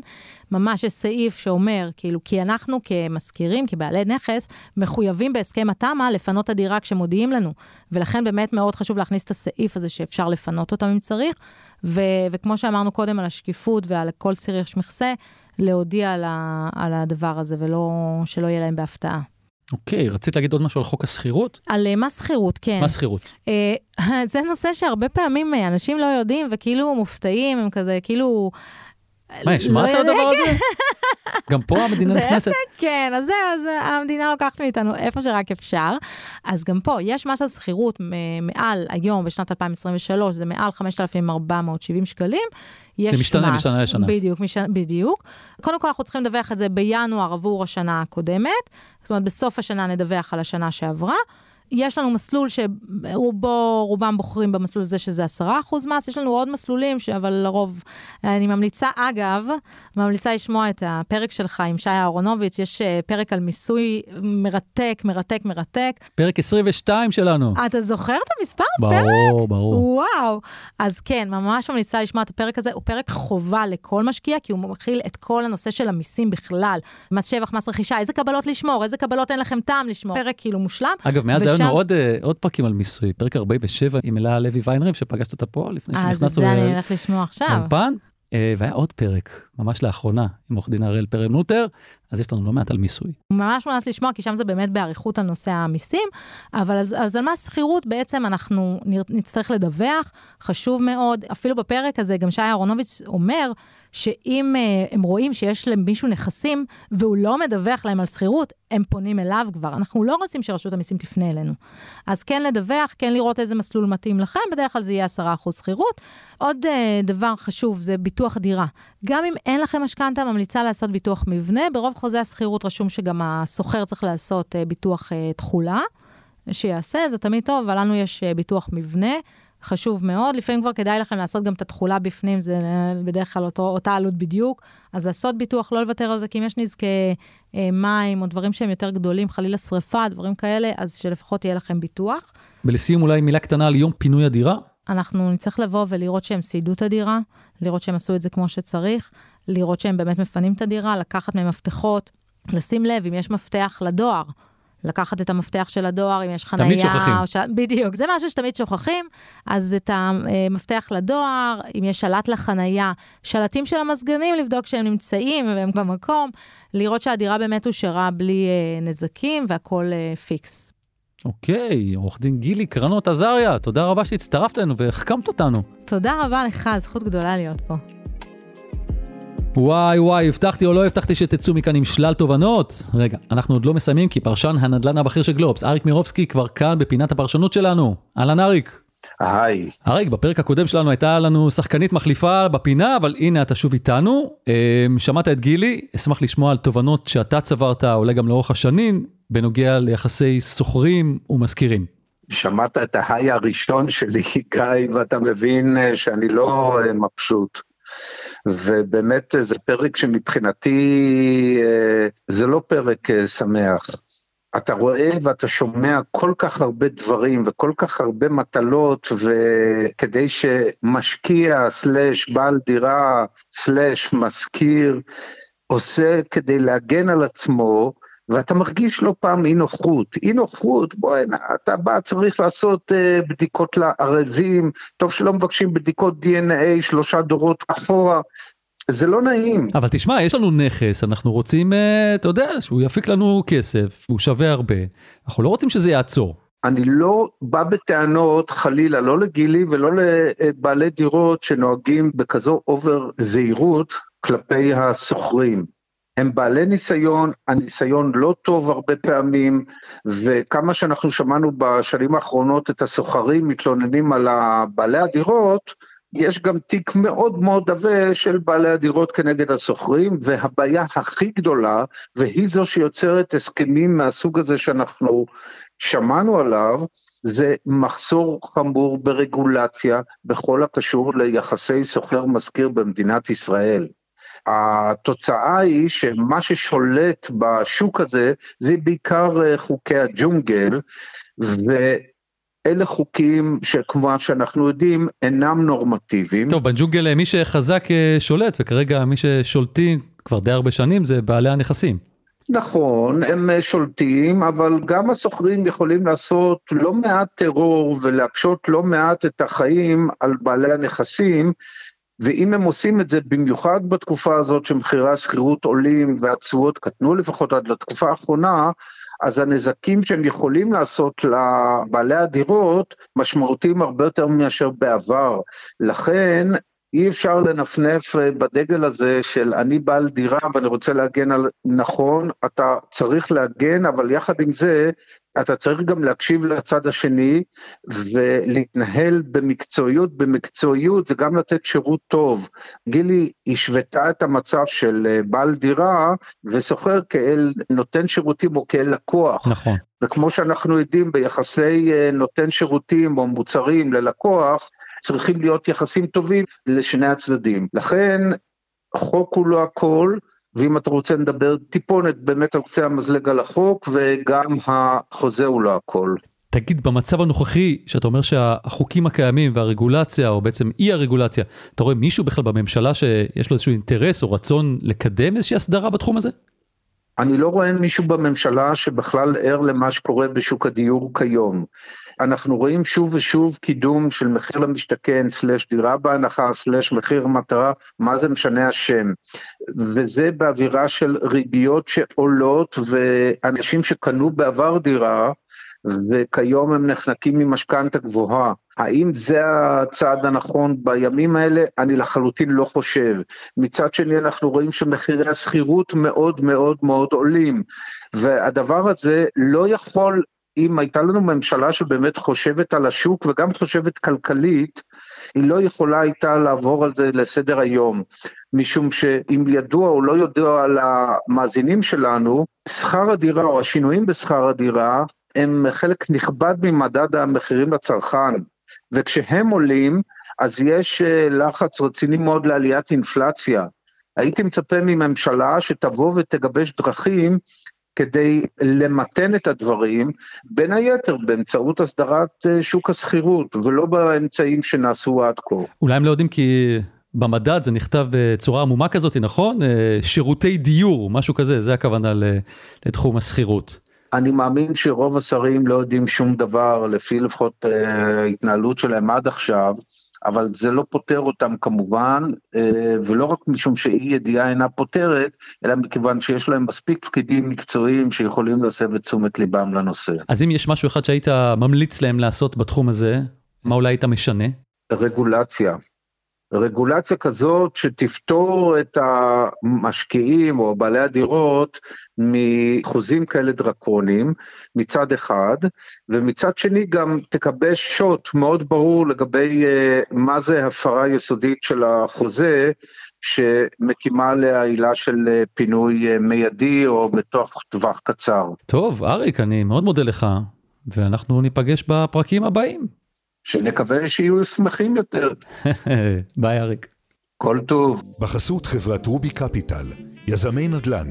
ממש יש סעיף שאומר, כאילו, כי אנחנו כמשכירים, כבעלי נכס, מחויבים בהסכם התמ"א לפנות את הדירה כשמודיעים לנו. ולכן באמת מאוד חשוב להכניס את הסעיף הזה שאפשר לפנות אותם אם צריך. ו- וכמו שאמרנו קודם על השקיפות ועל כל סיר יש מכסה, להודיע על, ה- על הדבר הזה, ולא, שלא יהיה להם בהפתעה. אוקיי, okay, רצית להגיד עוד משהו על חוק השכירות? על uh, מס שכירות, כן. מס שכירות. Uh, (laughs) זה נושא שהרבה פעמים uh, אנשים לא יודעים וכאילו מופתעים, הם כזה כאילו... מה, יש מס על הדבר הזה? גם פה (laughs) המדינה נכנסת. זה עסק, כן, אז זהו, אז המדינה לוקחת מאיתנו איפה שרק אפשר. אז גם פה, יש מס על שכירות מעל, היום, בשנת 2023, זה מעל 5,470 שקלים. יש זה משתנה מס, משנה לשנה. בדיוק, מש... בדיוק. קודם כל, אנחנו צריכים לדווח את זה בינואר עבור השנה הקודמת. זאת אומרת, בסוף השנה נדווח על השנה שעברה. יש לנו מסלול שרובו, רובם בוחרים במסלול הזה שזה 10% מס, יש לנו עוד מסלולים, אבל לרוב, אני ממליצה, אגב, ממליצה לשמוע את הפרק שלך עם שי אהרונוביץ', יש אה, פרק על מיסוי מרתק, מרתק, מרתק. פרק 22 שלנו. אתה זוכר את המספר? ברור, פרק? ברור. וואו. אז כן, ממש ממליצה לשמוע את הפרק הזה, הוא פרק חובה לכל משקיע, כי הוא מכיל את כל הנושא של המיסים בכלל. מס שבח, מס רכישה, איזה קבלות לשמור, איזה קבלות אין לכם טעם לשמור. פרק כאילו מושלם. אגב, מאז ושם... לנו עוד, uh, עוד פרקים על מיסוי, פרק 47 עם אלה לוי ויינריב, שפגשת אותה פה לפני שנכנסנו. אז את זה אני אלך לשמוע עכשיו. אולפן, uh, והיה עוד פרק, ממש לאחרונה, עם עורך דין הראל פרמנוטר, אז יש לנו לא מעט על מיסוי. ממש מומלץ לשמוע, כי שם זה באמת באריכות על נושא המיסים, אבל על, על זה מס שכירות בעצם אנחנו נצטרך לדווח, חשוב מאוד, אפילו בפרק הזה גם שי אהרונוביץ אומר, שאם uh, הם רואים שיש למישהו נכסים והוא לא מדווח להם על שכירות, הם פונים אליו כבר. אנחנו לא רוצים שרשות המיסים תפנה אלינו. אז כן לדווח, כן לראות איזה מסלול מתאים לכם, בדרך כלל זה יהיה 10% שכירות. עוד uh, דבר חשוב זה ביטוח דירה. גם אם אין לכם משכנתה, ממליצה לעשות ביטוח מבנה. ברוב חוזה השכירות רשום שגם השוכר צריך לעשות uh, ביטוח uh, תכולה, שיעשה, זה תמיד טוב, אבל לנו יש ביטוח מבנה. חשוב מאוד. לפעמים כבר כדאי לכם לעשות גם את התכולה בפנים, זה בדרך כלל אותו, אותה עלות בדיוק. אז לעשות ביטוח, לא לוותר על זה, כי אם יש נזקי אה, מים או דברים שהם יותר גדולים, חלילה שריפה, דברים כאלה, אז שלפחות יהיה לכם ביטוח. ולסיום אולי מילה קטנה על יום פינוי הדירה. אנחנו נצטרך לבוא ולראות שהם ציידו את הדירה, לראות שהם עשו את זה כמו שצריך, לראות שהם באמת מפנים את הדירה, לקחת מהם מפתחות, לשים לב אם יש מפתח לדואר. לקחת את המפתח של הדואר, אם יש חנייה. תמיד שוכחים. של... בדיוק, זה משהו שתמיד שוכחים. אז את המפתח לדואר, אם יש שלט לחנייה, שלטים של המזגנים, לבדוק שהם נמצאים והם במקום, לראות שהדירה באמת אושרה בלי אה, נזקים והכול אה, פיקס. אוקיי, עורך דין גילי קרנות עזריה, תודה רבה שהצטרפת אלינו והחכמת אותנו. תודה רבה לך, זכות גדולה להיות פה. וואי וואי, הבטחתי או לא הבטחתי שתצאו מכאן עם שלל תובנות? רגע, אנחנו עוד לא מסיימים כי פרשן הנדל"ן הבכיר של גלובס, אריק מירובסקי כבר כאן בפינת הפרשנות שלנו. אהלן אריק. היי. אריק, בפרק הקודם שלנו הייתה לנו שחקנית מחליפה בפינה, אבל הנה אתה שוב איתנו. אמ, שמעת את גילי, אשמח לשמוע על תובנות שאתה צברת, אולי גם לאורך השנים, בנוגע ליחסי שוכרים ומשכירים. שמעת את ההיי הראשון שלי, (laughs) גיא, ואתה מבין אה, שאני לא אה, מבסוט. ובאמת זה פרק שמבחינתי אה, זה לא פרק שמח. אתה רואה ואתה שומע כל כך הרבה דברים וכל כך הרבה מטלות וכדי שמשקיע סלאש בעל דירה סלאש משכיר עושה כדי להגן על עצמו ואתה מרגיש לא פעם אי נוחות, אי נוחות, בואי, אתה בא, צריך לעשות uh, בדיקות לערבים, טוב שלא מבקשים בדיקות DNA שלושה דורות אחורה, זה לא נעים. אבל תשמע, יש לנו נכס, אנחנו רוצים, uh, אתה יודע, שהוא יפיק לנו כסף, הוא שווה הרבה, אנחנו לא רוצים שזה יעצור. אני לא בא בטענות חלילה, לא לגילי ולא לבעלי דירות שנוהגים בכזו אובר זהירות כלפי השוכרים. הם בעלי ניסיון, הניסיון לא טוב הרבה פעמים, וכמה שאנחנו שמענו בשנים האחרונות את הסוחרים מתלוננים על בעלי הדירות, יש גם תיק מאוד מאוד עבה של בעלי הדירות כנגד השוכרים, והבעיה הכי גדולה, והיא זו שיוצרת הסכמים מהסוג הזה שאנחנו שמענו עליו, זה מחסור חמור ברגולציה בכל הקשור ליחסי שוכר-משכיר במדינת ישראל. התוצאה היא שמה ששולט בשוק הזה זה בעיקר אה, חוקי הג'ונגל, ואלה חוקים שכמו שאנחנו יודעים אינם נורמטיביים. טוב, בג'ונגל אה, מי שחזק אה, שולט, וכרגע מי ששולטים כבר די הרבה שנים זה בעלי הנכסים. נכון, הם שולטים, אבל גם הסוחרים יכולים לעשות לא מעט טרור ולהקשות לא מעט את החיים על בעלי הנכסים, ואם הם עושים את זה במיוחד בתקופה הזאת שמחירי השכירות עולים והתשואות קטנו לפחות עד לתקופה האחרונה, אז הנזקים שהם יכולים לעשות לבעלי הדירות משמעותיים הרבה יותר מאשר בעבר. לכן אי אפשר לנפנף בדגל הזה של אני בעל דירה ואני רוצה להגן על, נכון, אתה צריך להגן, אבל יחד עם זה, אתה צריך גם להקשיב לצד השני ולהתנהל במקצועיות, במקצועיות זה גם לתת שירות טוב. גילי השוותה את המצב של אה, בעל דירה ושוכר כאל נותן שירותים או כאל לקוח. נכון. וכמו שאנחנו יודעים ביחסי אה, נותן שירותים או מוצרים ללקוח, צריכים להיות יחסים טובים לשני הצדדים. לכן החוק הוא לא הכל, ואם אתה רוצה לדבר טיפונת באמת על קצה המזלג על החוק, וגם החוזה הוא לא הכל. תגיד, במצב הנוכחי, שאתה אומר שהחוקים הקיימים והרגולציה, או בעצם אי הרגולציה, אתה רואה מישהו בכלל בממשלה שיש לו איזשהו אינטרס או רצון לקדם איזושהי הסדרה בתחום הזה? אני לא רואה מישהו בממשלה שבכלל ער למה שקורה בשוק הדיור כיום. אנחנו רואים שוב ושוב קידום של מחיר למשתכן, סלש דירה בהנחה, סלש מחיר מטרה, מה זה משנה השם. וזה באווירה של ריביות שעולות ואנשים שקנו בעבר דירה, וכיום הם נחנקים ממשכנתה גבוהה. האם זה הצעד הנכון בימים האלה? אני לחלוטין לא חושב. מצד שני אנחנו רואים שמחירי השכירות מאוד מאוד מאוד עולים, והדבר הזה לא יכול אם הייתה לנו ממשלה שבאמת חושבת על השוק וגם חושבת כלכלית, היא לא יכולה הייתה לעבור על זה לסדר היום, משום שאם ידוע או לא ידוע על המאזינים שלנו, שכר הדירה או השינויים בשכר הדירה הם חלק נכבד ממדד המחירים לצרכן. וכשהם עולים, אז יש אה, לחץ רציני מאוד לעליית אינפלציה. הייתי מצפה מממשלה שתבוא ותגבש דרכים כדי למתן את הדברים, בין היתר באמצעות הסדרת אה, שוק השכירות, ולא באמצעים שנעשו עד כה. אולי הם לא יודעים כי במדד זה נכתב בצורה עמומה כזאת, נכון? אה, שירותי דיור, משהו כזה, זה הכוונה לתחום השכירות. אני מאמין שרוב השרים לא יודעים שום דבר, לפי לפחות אה, ההתנהלות שלהם עד עכשיו, אבל זה לא פותר אותם כמובן, אה, ולא רק משום שאי ידיעה אינה פותרת, אלא מכיוון שיש להם מספיק פקידים מקצועיים שיכולים להסב את תשומת ליבם לנושא. אז אם יש משהו אחד שהיית ממליץ להם לעשות בתחום הזה, מה אולי היית משנה? רגולציה. רגולציה כזאת שתפתור את המשקיעים או בעלי הדירות מחוזים כאלה דרקוניים מצד אחד, ומצד שני גם תקבש שוט מאוד ברור לגבי uh, מה זה הפרה יסודית של החוזה, שמקימה עליה עילה של uh, פינוי uh, מיידי או בתוך טווח קצר. טוב, אריק, אני מאוד מודה לך, ואנחנו ניפגש בפרקים הבאים. שנקווה שיהיו שמחים יותר. (laughs) ביי אריק. כל טוב. בחסות חברת רובי קפיטל, יזמי נדל"ן,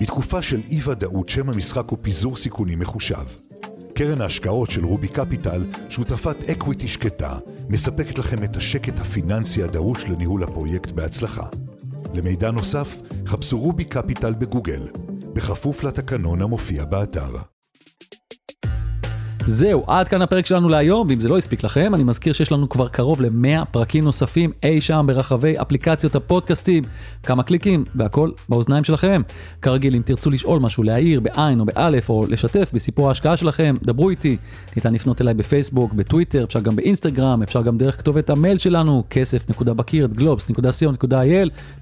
בתקופה של אי ודאות שם המשחק הוא פיזור סיכונים מחושב. קרן ההשקעות של רובי קפיטל, שותפת equity שקטה, מספקת לכם את השקט הפיננסי הדרוש לניהול הפרויקט בהצלחה. למידע נוסף, חפשו רובי קפיטל בגוגל, בכפוף לתקנון המופיע באתר. זהו, עד כאן הפרק שלנו להיום, ואם זה לא הספיק לכם, אני מזכיר שיש לנו כבר קרוב ל-100 פרקים נוספים אי שם ברחבי אפליקציות הפודקאסטים. כמה קליקים, והכל באוזניים שלכם. כרגיל, אם תרצו לשאול משהו, להעיר בעין או באלף, או לשתף בסיפור ההשקעה שלכם, דברו איתי. ניתן לפנות אליי בפייסבוק, בטוויטר, אפשר גם באינסטגרם, אפשר גם דרך כתובת המייל שלנו, כסף.בקירד,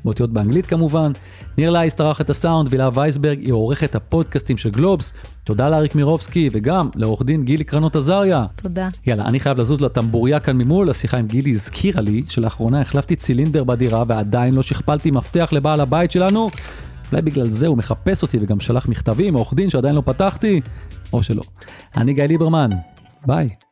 באותיות באנגלית כמובן. ניר לייס טרח את הסאונד, והילה וייסברג היא עורכת הפודקאסטים של גלובס. תודה לאריק מירובסקי וגם לעורך דין גילי קרנות עזריה. תודה. יאללה, אני חייב לזוז לטמבוריה כאן ממול, השיחה עם גילי הזכירה לי שלאחרונה החלפתי צילינדר בדירה ועדיין לא שכפלתי מפתח לבעל הבית שלנו. אולי בגלל זה הוא מחפש אותי וגם שלח מכתבים, עורך דין שעדיין לא פתחתי, או שלא. אני גיא ליברמן, ביי.